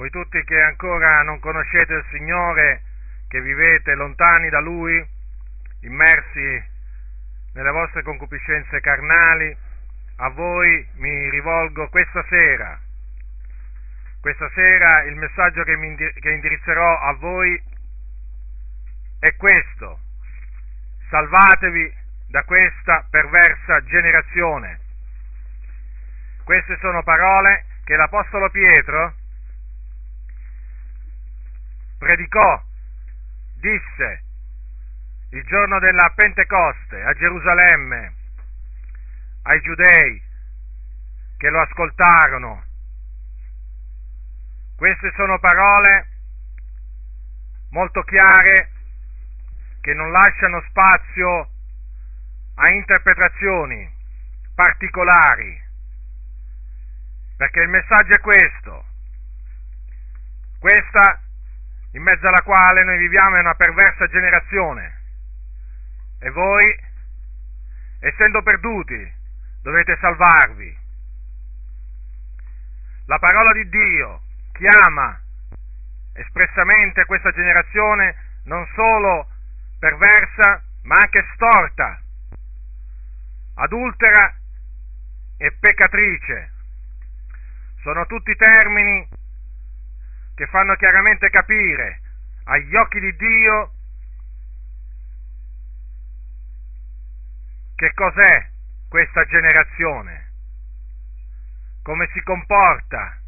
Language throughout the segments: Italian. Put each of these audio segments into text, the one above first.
Voi tutti che ancora non conoscete il Signore, che vivete lontani da Lui, immersi nelle vostre concupiscenze carnali, a voi mi rivolgo questa sera. Questa sera il messaggio che, mi, che indirizzerò a voi è questo. Salvatevi da questa perversa generazione. Queste sono parole che l'Apostolo Pietro predicò, disse il giorno della Pentecoste a Gerusalemme ai giudei che lo ascoltarono. Queste sono parole molto chiare che non lasciano spazio a interpretazioni particolari, perché il messaggio è questo. Questa in mezzo alla quale noi viviamo è una perversa generazione e voi, essendo perduti, dovete salvarvi. La parola di Dio chiama espressamente questa generazione non solo perversa, ma anche storta, adultera e peccatrice. Sono tutti termini che fanno chiaramente capire agli occhi di Dio che cos'è questa generazione, come si comporta.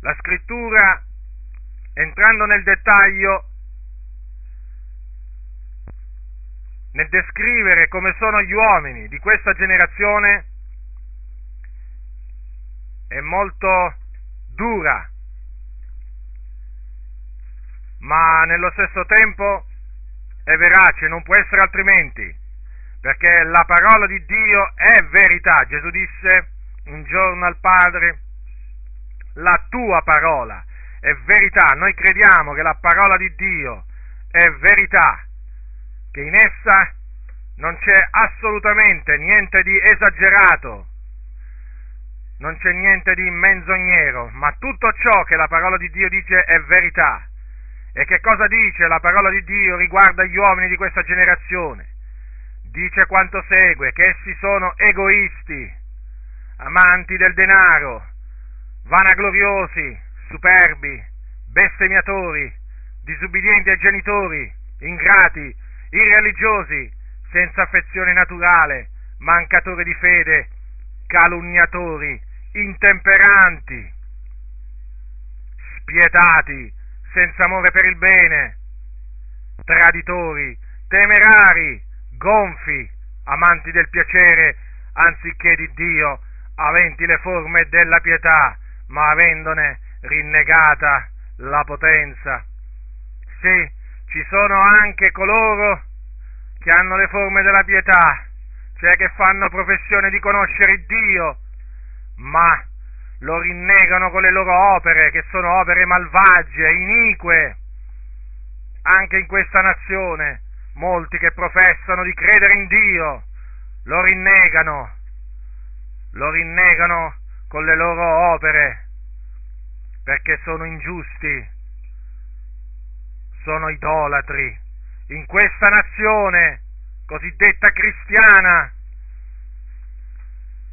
La scrittura, entrando nel dettaglio, nel descrivere come sono gli uomini di questa generazione, è molto dura, ma nello stesso tempo è verace, non può essere altrimenti, perché la parola di Dio è verità. Gesù disse un giorno al Padre, la tua parola è verità, noi crediamo che la parola di Dio è verità, che in essa non c'è assolutamente niente di esagerato, non c'è niente di menzognero, ma tutto ciò che la parola di Dio dice è verità. E che cosa dice la parola di Dio riguardo agli uomini di questa generazione? Dice quanto segue, che essi sono egoisti, amanti del denaro, vanagloriosi, superbi, bestemmiatori, disubbidienti ai genitori, ingrati, irreligiosi, senza affezione naturale, mancatori di fede, calunniatori, intemperanti, spietati, senza amore per il bene, traditori, temerari, gonfi, amanti del piacere anziché di Dio, aventi le forme della pietà, ma avendone rinnegata la potenza. Sì, ci sono anche coloro che hanno le forme della pietà, cioè che fanno professione di conoscere Dio, ma lo rinnegano con le loro opere, che sono opere malvagie, inique. Anche in questa nazione molti che professano di credere in Dio lo rinnegano, lo rinnegano con le loro opere, perché sono ingiusti, sono idolatri. In questa nazione cosiddetta cristiana,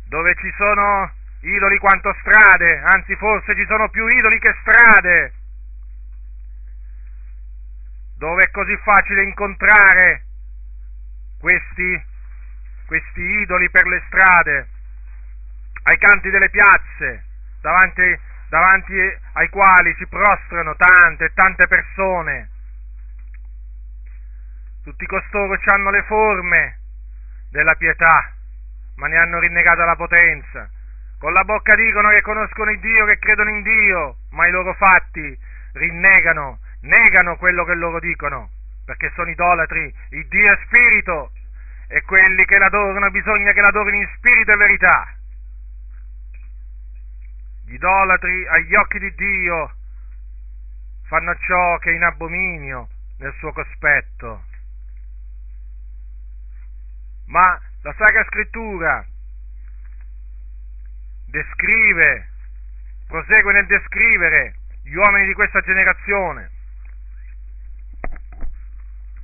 dove ci sono idoli quanto strade, anzi forse ci sono più idoli che strade, dove è così facile incontrare questi, questi idoli per le strade, ai canti delle piazze, davanti, davanti ai quali si prostrano tante e tante persone. Tutti costoro hanno le forme della pietà, ma ne hanno rinnegata la potenza con la bocca dicono che conoscono il Dio, che credono in Dio, ma i loro fatti rinnegano, negano quello che loro dicono, perché sono idolatri. Il Dio è spirito e quelli che l'adorano bisogna che l'adorino in spirito e verità. Gli idolatri agli occhi di Dio fanno ciò che è in abominio nel suo cospetto. Ma la Sacra Scrittura descrive, prosegue nel descrivere gli uomini di questa generazione,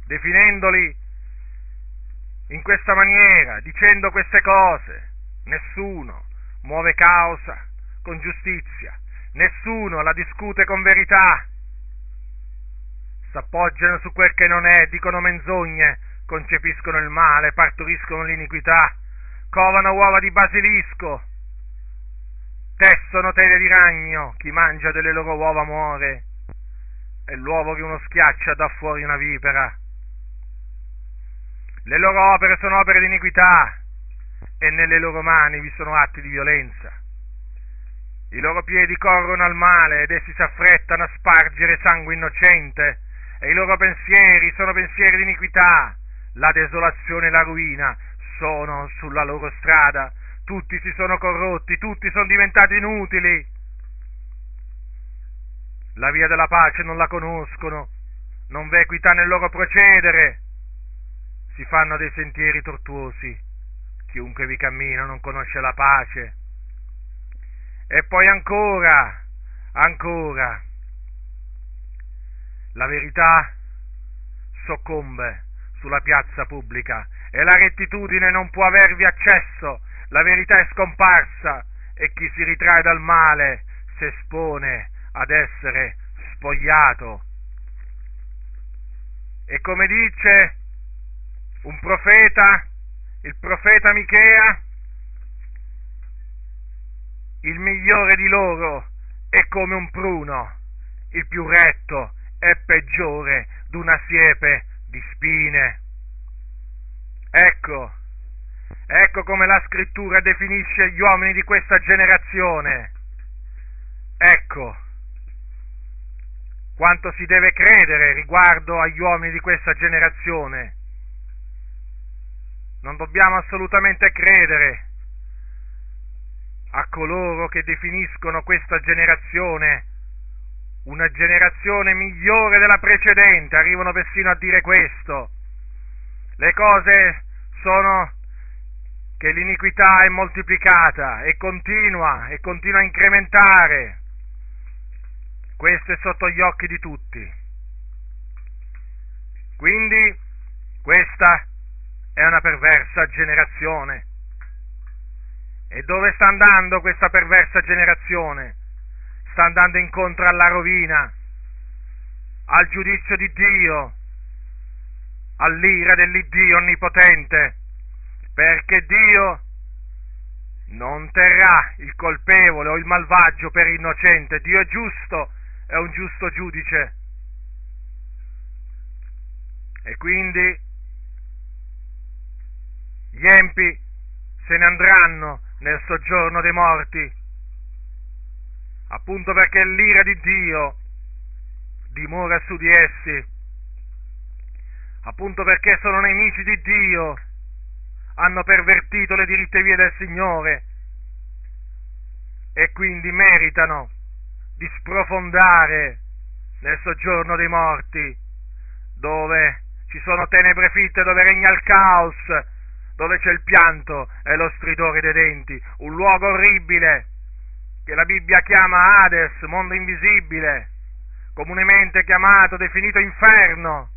definendoli in questa maniera, dicendo queste cose. Nessuno muove causa con giustizia, nessuno la discute con verità, s'appoggiano su quel che non è, dicono menzogne, concepiscono il male, partoriscono l'iniquità, covano uova di basilisco, tessono tele di ragno, chi mangia delle loro uova muore, e l'uovo che uno schiaccia dà fuori una vipera. Le loro opere sono opere di iniquità e nelle loro mani vi sono atti di violenza. I loro piedi corrono al male ed essi si affrettano a spargere sangue innocente e i loro pensieri sono pensieri di iniquità. La desolazione e la ruina sono sulla loro strada. Tutti si sono corrotti, tutti sono diventati inutili. La via della pace non la conoscono, non v'è equità nel loro procedere si fanno dei sentieri tortuosi. Chiunque vi cammina non conosce la pace. E poi ancora, ancora, la verità soccombe sulla piazza pubblica e la rettitudine non può avervi accesso, la verità è scomparsa e chi si ritrae dal male si espone ad essere spogliato. E come dice un profeta, il profeta Michea, il migliore di loro è come un pruno, il più retto è peggiore d'una siepe di spine. Ecco, ecco come la scrittura definisce gli uomini di questa generazione. Ecco quanto si deve credere riguardo agli uomini di questa generazione non dobbiamo assolutamente credere a coloro che definiscono questa generazione una generazione migliore della precedente, arrivano persino a dire questo. Le cose sono che l'iniquità è moltiplicata e continua e continua a incrementare. Questo è sotto gli occhi di tutti. Quindi questa è una perversa generazione. E dove sta andando questa perversa generazione? Sta andando incontro alla rovina, al giudizio di Dio, all'ira dell'Iddio onnipotente, perché Dio non terrà il colpevole o il malvagio per innocente, Dio è giusto, è un giusto giudice. E quindi gli empi se ne andranno nel soggiorno dei morti, appunto perché l'ira di Dio dimora su di essi, appunto perché sono nemici di Dio, hanno pervertito le diritte vie del Signore e quindi meritano di sprofondare nel soggiorno dei morti, dove ci sono tenebre fitte, dove regna il caos, dove c'è il pianto e lo stridore dei denti, un luogo orribile che la Bibbia chiama Hades, mondo invisibile, comunemente chiamato, definito inferno,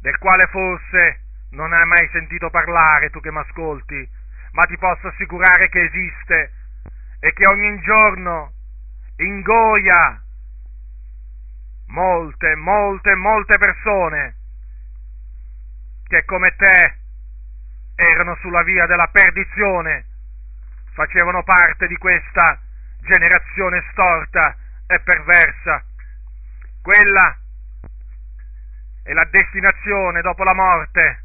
del quale forse non hai mai sentito parlare tu che mi ascolti, ma ti posso assicurare che esiste e che ogni giorno ingoia molte, molte, molte persone che come te erano sulla via della perdizione, facevano parte di questa generazione storta e perversa. Quella è la destinazione dopo la morte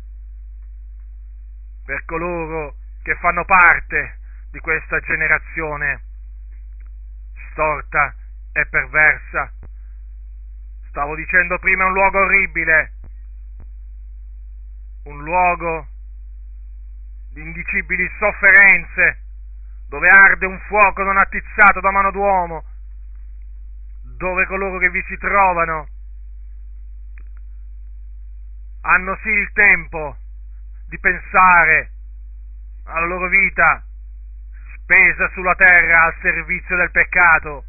per coloro che fanno parte di questa generazione storta e perversa. Stavo dicendo prima un luogo orribile, un luogo di indicibili sofferenze, dove arde un fuoco non attizzato da mano d'uomo, dove coloro che vi si trovano hanno sì il tempo di pensare alla loro vita pesa sulla terra al servizio del peccato,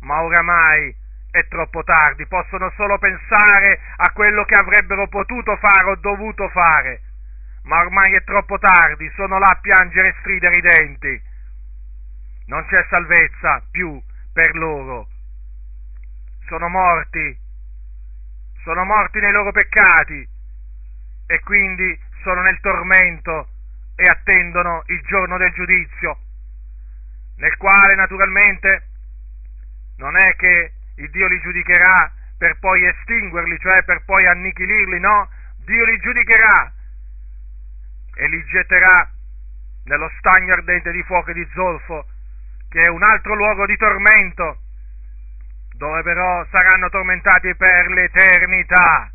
ma oramai è troppo tardi, possono solo pensare a quello che avrebbero potuto fare o dovuto fare, ma ormai è troppo tardi, sono là a piangere e stridere i denti. Non c'è salvezza più per loro. Sono morti, sono morti nei loro peccati e quindi sono nel tormento e attendono il giorno del giudizio, nel quale naturalmente non è che il Dio li giudicherà per poi estinguerli, cioè per poi annichilirli, no, Dio li giudicherà e li getterà nello stagno ardente di fuoco e di zolfo, che è un altro luogo di tormento, dove però saranno tormentati per l'eternità.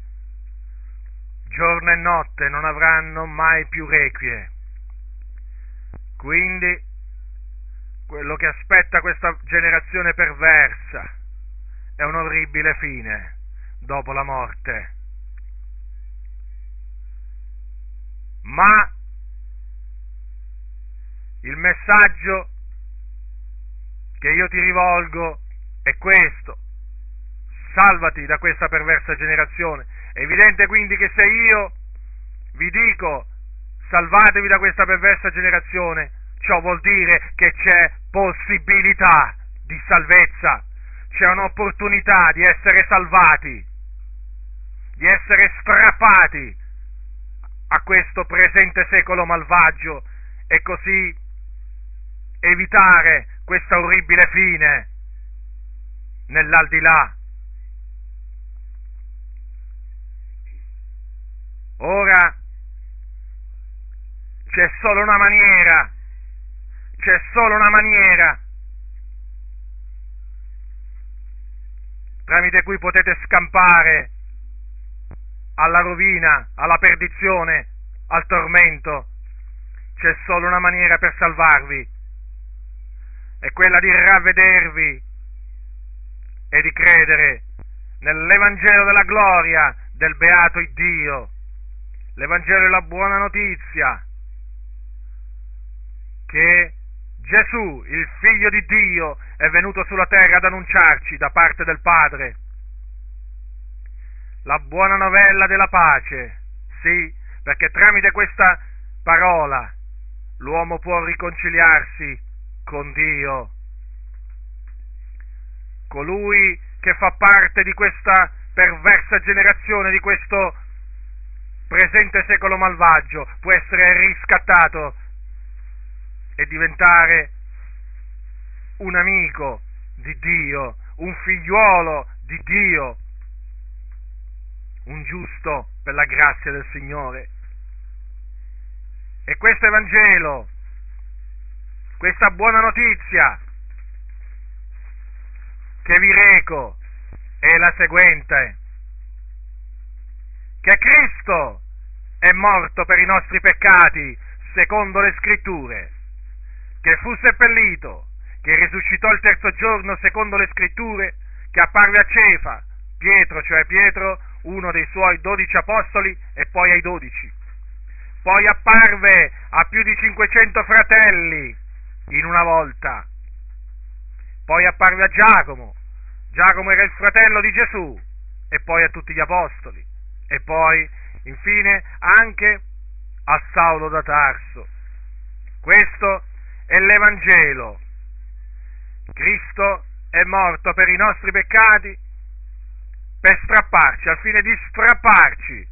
Giorno e notte non avranno mai più requie. Quindi quello che aspetta questa generazione perversa è un orribile fine dopo la morte. Ma il messaggio che io ti rivolgo è questo. Salvati da questa perversa generazione. È evidente quindi che se io vi dico salvatevi da questa perversa generazione, ciò vuol dire che c'è possibilità di salvezza, c'è un'opportunità di essere salvati, di essere strappati a questo presente secolo malvagio e così evitare questa orribile fine nell'aldilà. Ora c'è solo una maniera, c'è solo una maniera tramite cui potete scampare alla rovina, alla perdizione, al tormento. C'è solo una maniera per salvarvi, è quella di ravvedervi e di credere nell'Evangelo della gloria del beato Dio, l'Evangelo della buona notizia, che Gesù, il figlio di Dio, è venuto sulla terra ad annunciarci da parte del Padre. La buona novella della pace, sì, perché tramite questa parola l'uomo può riconciliarsi con Dio. Colui che fa parte di questa perversa generazione, di questo presente secolo malvagio, può essere riscattato e diventare un amico di Dio, un figliuolo di Dio, un giusto per la grazia del Signore. E questo Evangelo, questa buona notizia che vi reco è la seguente, che Cristo è morto per i nostri peccati secondo le scritture che fu seppellito, che risuscitò il terzo giorno secondo le scritture, che apparve a Cefa, Pietro, cioè Pietro, uno dei suoi dodici apostoli, e poi ai dodici. Poi apparve a più di 500 fratelli in una volta. Poi apparve a Giacomo. Giacomo era il fratello di Gesù, e poi a tutti gli apostoli. E poi, infine, anche a Saulo da Tarso. Questo è l'Evangelo. Cristo è morto per i nostri peccati per strapparci, al fine di strapparci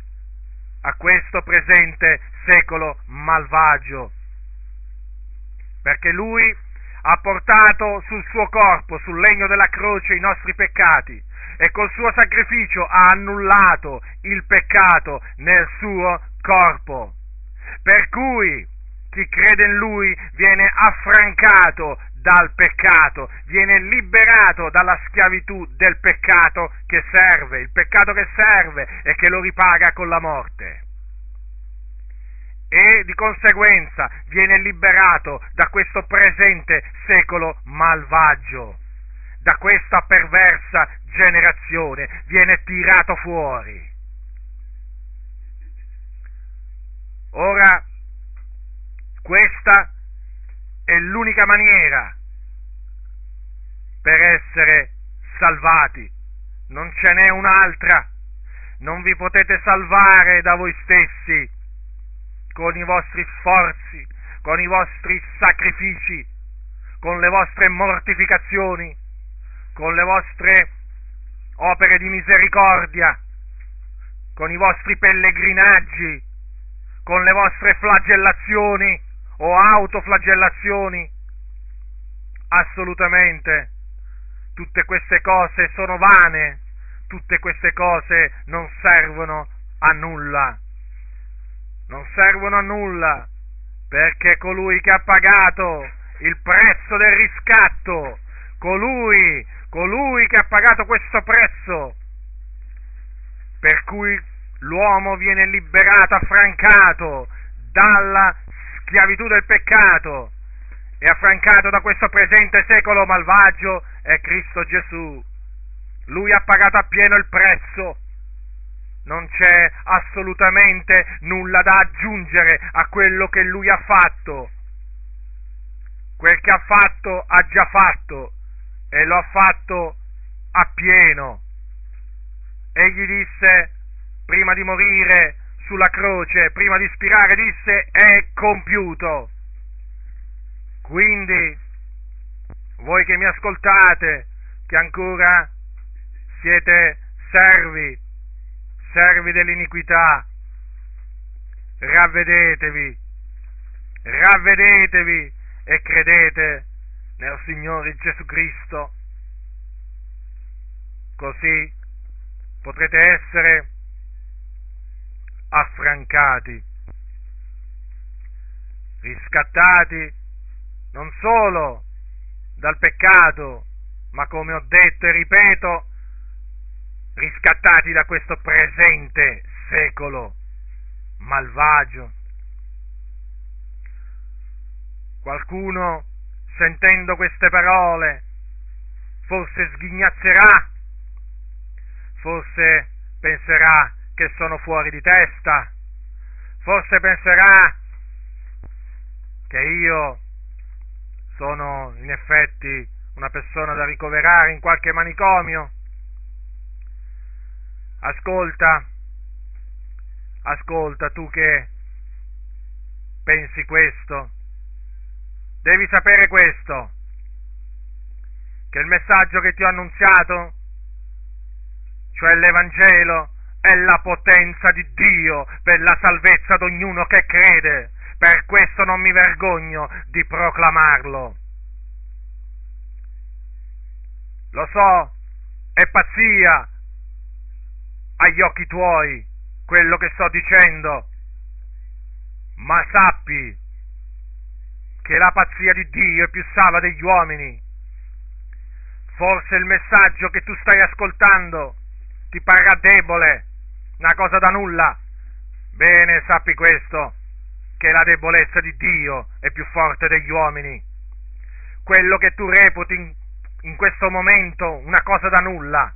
a questo presente secolo malvagio. Perché Lui ha portato sul suo corpo, sul legno della croce, i nostri peccati e col suo sacrificio ha annullato il peccato nel suo corpo. Per cui chi crede in lui viene affrancato dal peccato, viene liberato dalla schiavitù del peccato che serve, il peccato che serve e che lo ripaga con la morte. E di conseguenza viene liberato da questo presente secolo malvagio, da questa perversa generazione, viene tirato fuori. Ora, questa è l'unica maniera per essere salvati, non ce n'è un'altra, non vi potete salvare da voi stessi con i vostri sforzi, con i vostri sacrifici, con le vostre mortificazioni, con le vostre opere di misericordia, con i vostri pellegrinaggi, con le vostre flagellazioni o autoflagellazioni. Assolutamente tutte queste cose sono vane, tutte queste cose non servono a nulla. Non servono a nulla perché colui che ha pagato il prezzo del riscatto, colui, colui che ha pagato questo prezzo, per cui l'uomo viene liberato, affrancato dalla schiavitù del peccato e affrancato da questo presente secolo malvagio è Cristo Gesù. Lui ha pagato appieno il prezzo. Non c'è assolutamente nulla da aggiungere a quello che lui ha fatto. Quel che ha fatto ha già fatto e lo ha fatto appieno. Egli disse, prima di morire sulla croce, prima di spirare, disse, è compiuto. Quindi, voi che mi ascoltate, che ancora siete servi, servi dell'iniquità, ravvedetevi, ravvedetevi e credete nel Signore Gesù Cristo, così potrete essere affrancati, riscattati non solo dal peccato, ma come ho detto e ripeto, riscattati da questo presente secolo malvagio. Qualcuno, sentendo queste parole, forse sghignazzerà, forse penserà che sono fuori di testa, forse penserà che io sono in effetti una persona da ricoverare in qualche manicomio. Ascolta, ascolta tu che pensi questo, devi sapere questo, che il messaggio che ti ho annunziato, cioè l'Evangelo, è la potenza di Dio per la salvezza di ognuno che crede per questo non mi vergogno di proclamarlo. Lo so, è pazzia agli occhi tuoi quello che sto dicendo, ma sappi che la pazzia di Dio è più sala degli uomini. Forse il messaggio che tu stai ascoltando ti parrà debole, una cosa da nulla. Bene, sappi questo che la debolezza di Dio è più forte degli uomini. Quello che tu reputi in, in questo momento una cosa da nulla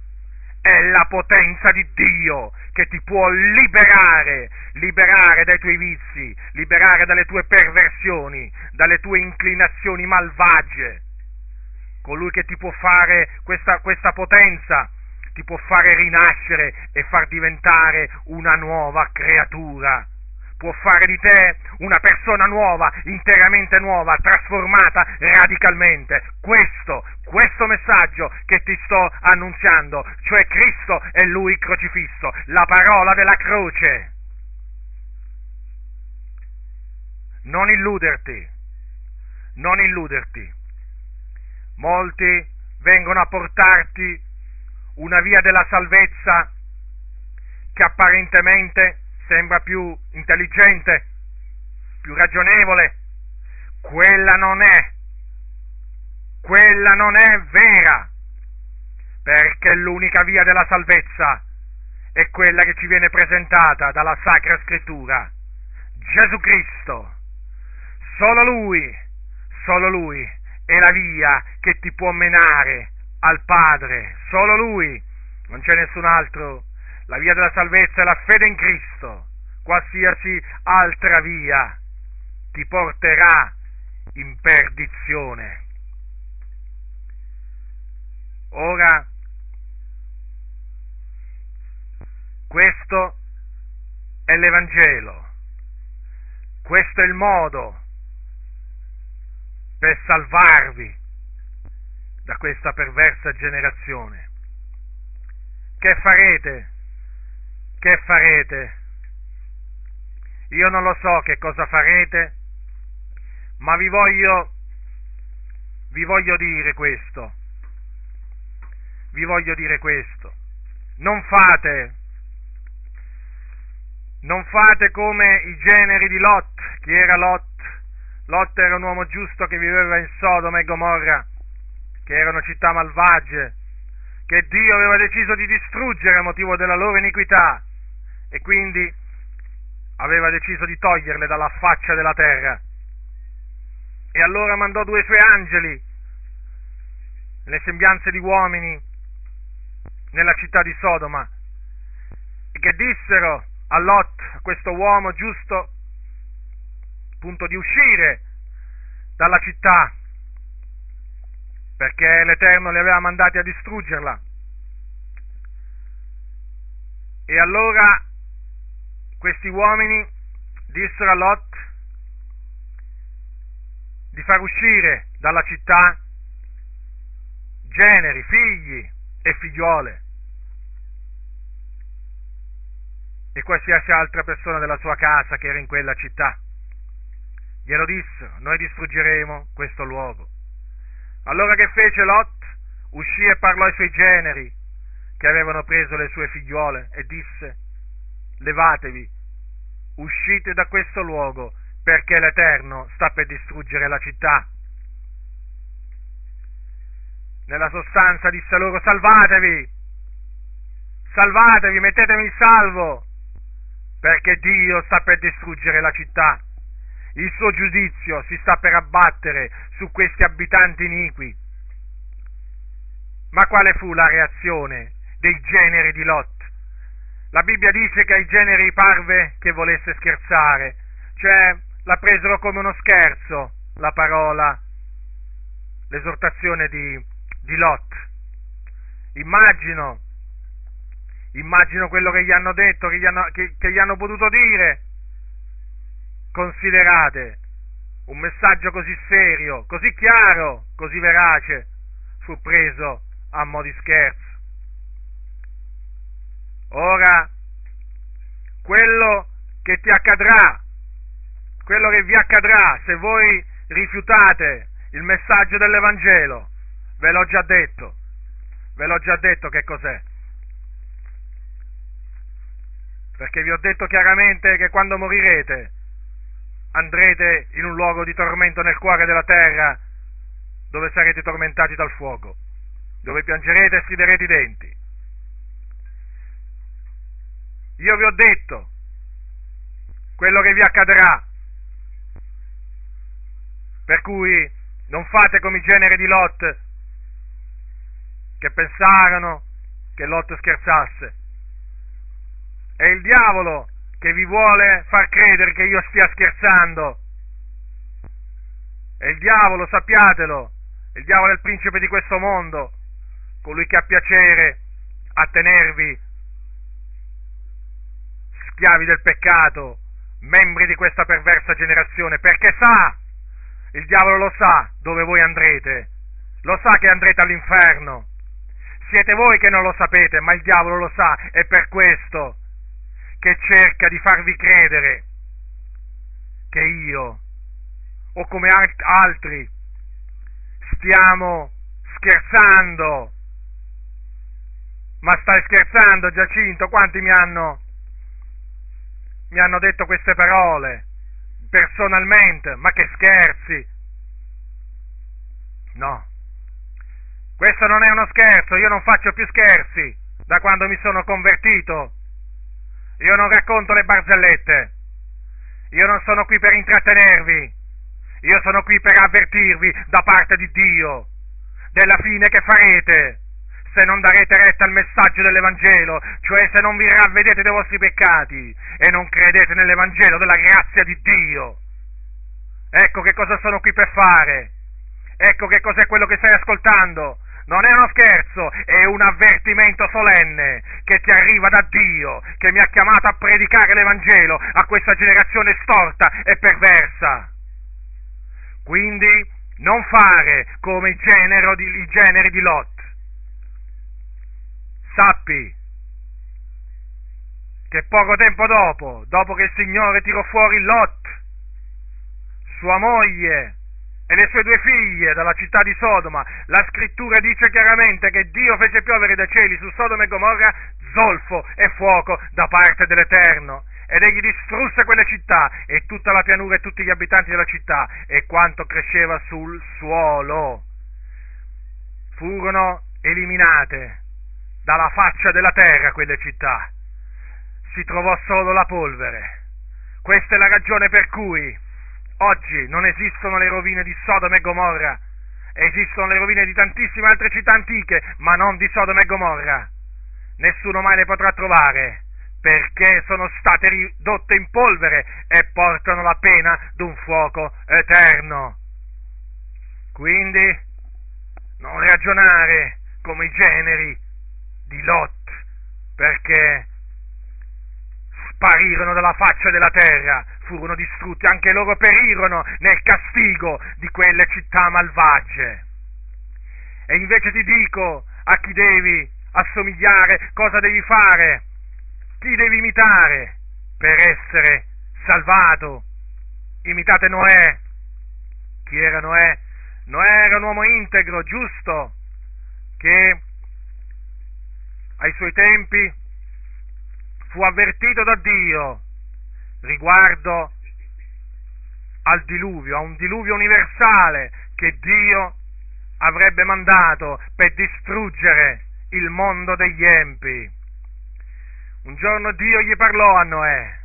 è la potenza di Dio che ti può liberare, liberare dai tuoi vizi, liberare dalle tue perversioni, dalle tue inclinazioni malvagie. Colui che ti può fare questa, questa potenza, ti può fare rinascere e far diventare una nuova creatura può fare di te una persona nuova, interamente nuova, trasformata radicalmente. Questo, questo messaggio che ti sto annunziando, cioè Cristo e Lui crocifisso, la parola della croce. Non illuderti, non illuderti. Molti vengono a portarti una via della salvezza che apparentemente sembra più intelligente, più ragionevole, quella non è, quella non è vera, perché l'unica via della salvezza è quella che ci viene presentata dalla Sacra Scrittura, Gesù Cristo. Solo Lui, solo Lui è la via che ti può menare al Padre, solo Lui, non c'è nessun altro la via della salvezza è la fede in Cristo. Qualsiasi altra via ti porterà in perdizione. Ora, questo è l'Evangelo, questo è il modo per salvarvi da questa perversa generazione. Che farete? Che farete? Io non lo so che cosa farete, ma vi voglio, vi voglio dire questo. Vi voglio dire questo. Non fate, non fate come i generi di Lot. Chi era Lot? Lot era un uomo giusto che viveva in Sodoma e Gomorra, che erano città malvagie, che Dio aveva deciso di distruggere a motivo della loro iniquità e quindi aveva deciso di toglierle dalla faccia della terra. E allora mandò due suoi angeli, nelle sembianze di uomini, nella città di Sodoma, che dissero a Lot, a questo uomo giusto, appunto di uscire dalla città, perché l'Eterno li aveva mandati a distruggerla. E allora questi uomini dissero a Lot di far uscire dalla città generi, figli e figliuole e qualsiasi altra persona della sua casa che era in quella città. Glielo dissero, noi distruggeremo questo luogo. Allora che fece Lot? Uscì e parlò ai suoi generi che avevano preso le sue figliuole e disse, levatevi, uscite da questo luogo, perché l'Eterno sta per distruggere la città. Nella sostanza disse loro, salvatevi, salvatevi, mettetevi in salvo, perché Dio sta per distruggere la città. Il suo giudizio si sta per abbattere su questi abitanti iniqui. Ma quale fu la reazione dei generi di Lot? La Bibbia dice che ai generi parve che volesse scherzare, cioè la presero come uno scherzo la parola, l'esortazione di, di Lot. Immagino, immagino quello che gli hanno detto, che gli hanno, che, che gli hanno potuto dire. Considerate, un messaggio così serio, così chiaro, così verace, fu preso a mo' di scherzo. Ora, quello che ti accadrà, quello che vi accadrà se voi rifiutate il messaggio dell'Evangelo, ve l'ho già detto, ve l'ho già detto che cos'è. Perché vi ho detto chiaramente che quando morirete andrete in un luogo di tormento nel cuore della terra, dove sarete tormentati dal fuoco, dove piangerete e striderete i denti. Io vi ho detto quello che vi accadrà. Per cui non fate come i generi di Lot che pensarono che Lot scherzasse. È il diavolo che vi vuole far credere che io stia scherzando. È il diavolo, sappiatelo. Il diavolo è il principe di questo mondo, colui che ha piacere a tenervi schiavi del peccato, membri di questa perversa generazione, perché sa, il diavolo lo sa dove voi andrete, lo sa che andrete all'inferno. Siete voi che non lo sapete, ma il diavolo lo sa, è per questo che cerca di farvi credere che io o come altri stiamo scherzando. Ma stai scherzando, Giacinto? Quanti mi hanno mi hanno detto queste parole personalmente, ma che scherzi! No, questo non è uno scherzo, io non faccio più scherzi da quando mi sono convertito. Io non racconto le barzellette, io non sono qui per intrattenervi, io sono qui per avvertirvi da parte di Dio della fine che farete se non darete retta al messaggio dell'Evangelo, cioè se non vi ravvedete dei vostri peccati e non credete nell'Evangelo della grazia di Dio. Ecco che cosa sono qui per fare. Ecco che cos'è quello che stai ascoltando. Non è uno scherzo, è un avvertimento solenne che ti arriva da Dio, che mi ha chiamato a predicare l'Evangelo a questa generazione storta e perversa. Quindi non fare come i, generi di Lot. Sappi che poco tempo dopo, dopo che il Signore tirò fuori Lot, sua moglie e le sue due figlie dalla città di Sodoma, la scrittura dice chiaramente che Dio fece piovere dai cieli su Sodoma e Gomorra zolfo e fuoco da parte dell'Eterno. Ed egli distrusse quelle città e tutta la pianura e tutti gli abitanti della città e quanto cresceva sul suolo. Furono eliminate dalla faccia della terra quelle città. Si trovò solo la polvere. Questa è la ragione per cui Oggi non esistono le rovine di Sodoma e Gomorra, esistono le rovine di tantissime altre città antiche, ma non di Sodoma e Gomorra. Nessuno mai le potrà trovare, perché sono state ridotte in polvere e portano la pena d'un fuoco eterno. Quindi non ragionare come i generi di Lot, perché sparirono dalla faccia della terra, furono distrutti, anche loro perirono nel castigo di quelle città malvagie. E invece ti dico a chi devi assomigliare, cosa devi fare, chi devi imitare per essere salvato. Imitate Noè. Chi era Noè? Noè era un uomo integro, giusto, che ai suoi tempi fu avvertito da Dio riguardo al diluvio, a un diluvio universale che Dio avrebbe mandato per distruggere il mondo degli empi. Un giorno Dio gli parlò a Noè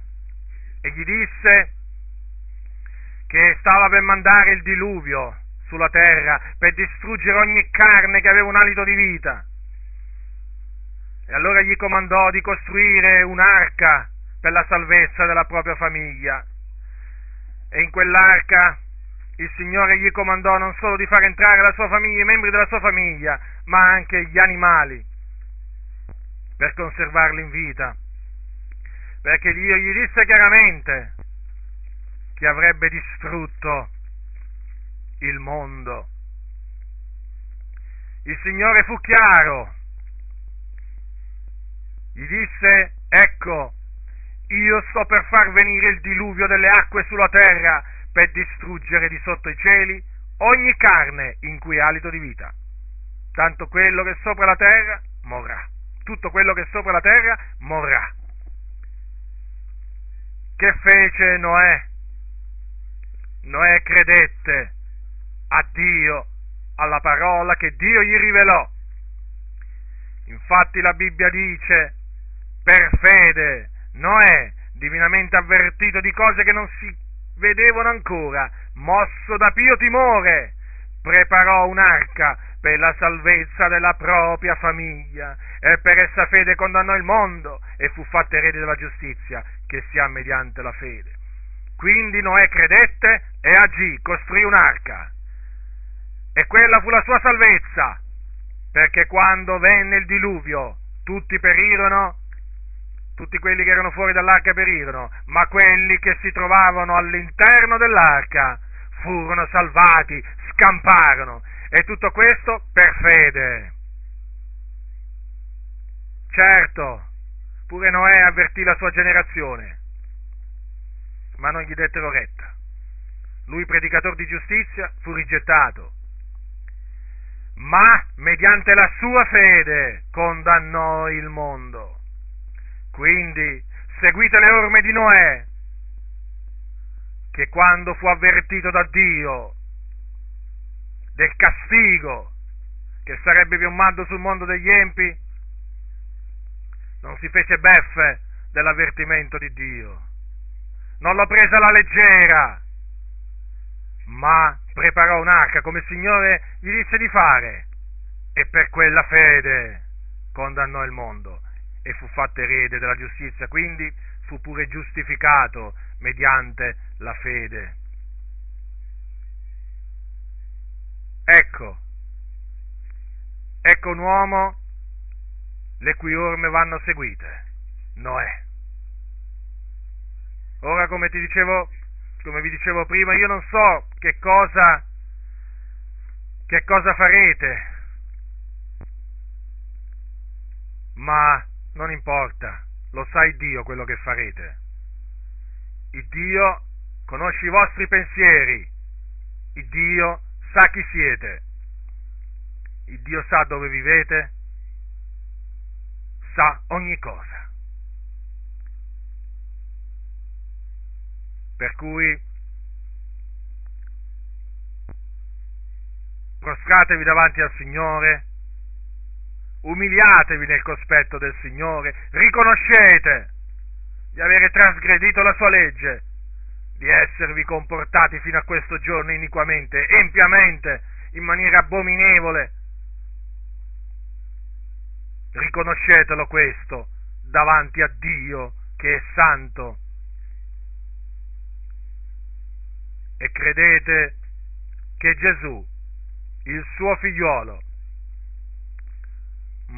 e gli disse che stava per mandare il diluvio sulla terra per distruggere ogni carne che aveva un alito di vita. E allora gli comandò di costruire un'arca per la salvezza della propria famiglia. E in quell'arca il Signore gli comandò non solo di far entrare la sua famiglia, i membri della sua famiglia, ma anche gli animali, per conservarli in vita. Perché Dio gli disse chiaramente che avrebbe distrutto il mondo. Il Signore fu chiaro, gli disse, ecco, io sto per far venire il diluvio delle acque sulla terra per distruggere di sotto i cieli ogni carne in cui ha alito di vita. Tanto quello che è sopra la terra morrà. Tutto quello che è sopra la terra morrà. Che fece Noè? Noè credette a Dio, alla parola che Dio gli rivelò. Infatti la Bibbia dice, per fede Noè, divinamente avvertito di cose che non si vedevano ancora, mosso da pio timore, preparò un'arca per la salvezza della propria famiglia e per essa fede condannò il mondo e fu fatto erede della giustizia che si ha mediante la fede. Quindi Noè credette e agì, costruì un'arca e quella fu la sua salvezza, perché quando venne il diluvio tutti perirono tutti quelli che erano fuori dall'arca perirono, ma quelli che si trovavano all'interno dell'arca furono salvati, scamparono. E tutto questo per fede. Certo, pure Noè avvertì la sua generazione, ma non gli dettero retta. Lui, predicatore di giustizia, fu rigettato, ma mediante la sua fede condannò il mondo. Quindi seguite le orme di Noè, che quando fu avvertito da Dio del castigo che sarebbe piombato sul mondo degli empi, non si fece beffe dell'avvertimento di Dio, non lo prese alla leggera, ma preparò un'arca come il Signore gli disse di fare e per quella fede condannò il mondo e fu fatto erede della giustizia, quindi fu pure giustificato mediante la fede. ecco, ecco un uomo le cui orme vanno seguite, Noè. Ora, come ti dicevo, come vi dicevo prima, io non so che cosa, che cosa farete, ma non importa, lo sai Dio quello che farete. Il Dio conosce i vostri pensieri, il Dio sa chi siete, il Dio sa dove vivete, sa ogni cosa. Per cui prostratevi davanti al Signore, umiliatevi nel cospetto del Signore, riconoscete di avere trasgredito la sua legge, di esservi comportati fino a questo giorno iniquamente, empiamente, in maniera abominevole. Riconoscetelo questo davanti a Dio che è santo e credete che Gesù, il suo figliuolo,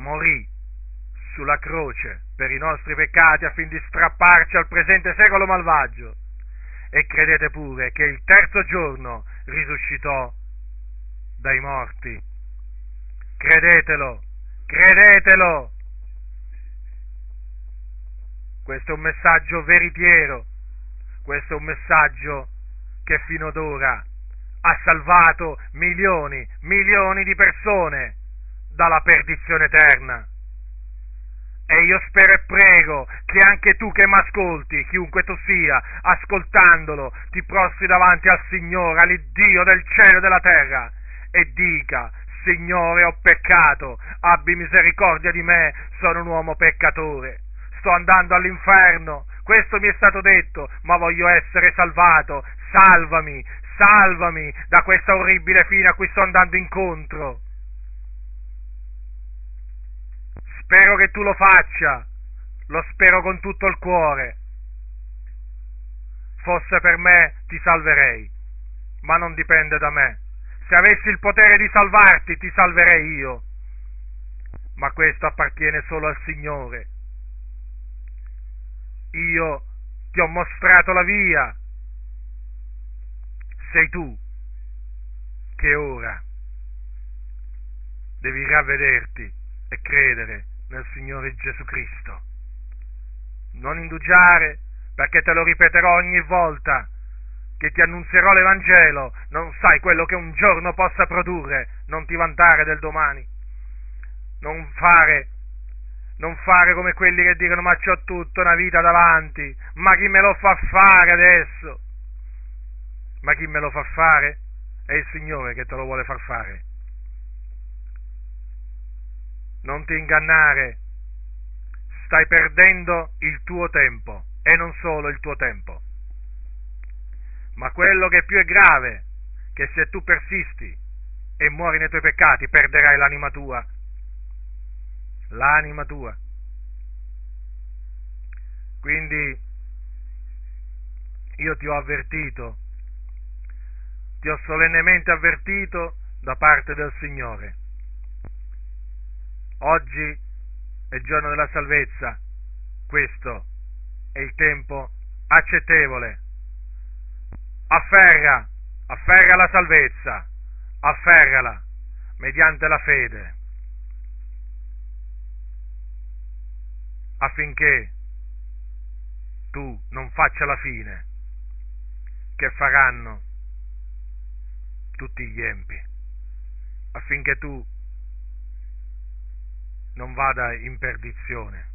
morì sulla croce per i nostri peccati affinché strapparci al presente secolo malvagio e credete pure che il terzo giorno risuscitò dai morti. Credetelo, credetelo. Questo è un messaggio veritiero, questo è un messaggio che fino ad ora ha salvato milioni, milioni di persone dalla perdizione eterna. E io spero e prego che anche tu che mi ascolti, chiunque tu sia, ascoltandolo, ti prostri davanti al Signore, all'Iddio del cielo e della terra, e dica, Signore, ho peccato, abbi misericordia di me, sono un uomo peccatore, sto andando all'inferno, questo mi è stato detto, ma voglio essere salvato, salvami, salvami da questa orribile fine a cui sto andando incontro. Spero che tu lo faccia, lo spero con tutto il cuore. Fosse per me ti salverei, ma non dipende da me. Se avessi il potere di salvarti ti salverei io, ma questo appartiene solo al Signore. Io ti ho mostrato la via, sei tu che ora devi ravvederti e credere nel Signore Gesù Cristo. Non indugiare, perché te lo ripeterò ogni volta che ti annunzierò l'Evangelo, non sai quello che un giorno possa produrre, non ti vantare del domani. Non fare, non fare come quelli che dicono ma c'ho tutta una vita davanti, ma chi me lo fa fare adesso? Ma chi me lo fa fare? È il Signore che te lo vuole far fare. Non ti ingannare, stai perdendo il tuo tempo e non solo il tuo tempo. Ma quello che più è grave, che se tu persisti e muori nei tuoi peccati, perderai l'anima tua. L'anima tua. Quindi io ti ho avvertito ti ho solennemente avvertito da parte del Signore. Oggi è il giorno della salvezza, questo è il tempo accettevole. Afferra, afferra la salvezza, afferrala mediante la fede, affinché tu non faccia la fine che faranno tutti gli empi, affinché tu non vada in perdizione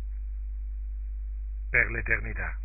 per l'eternità.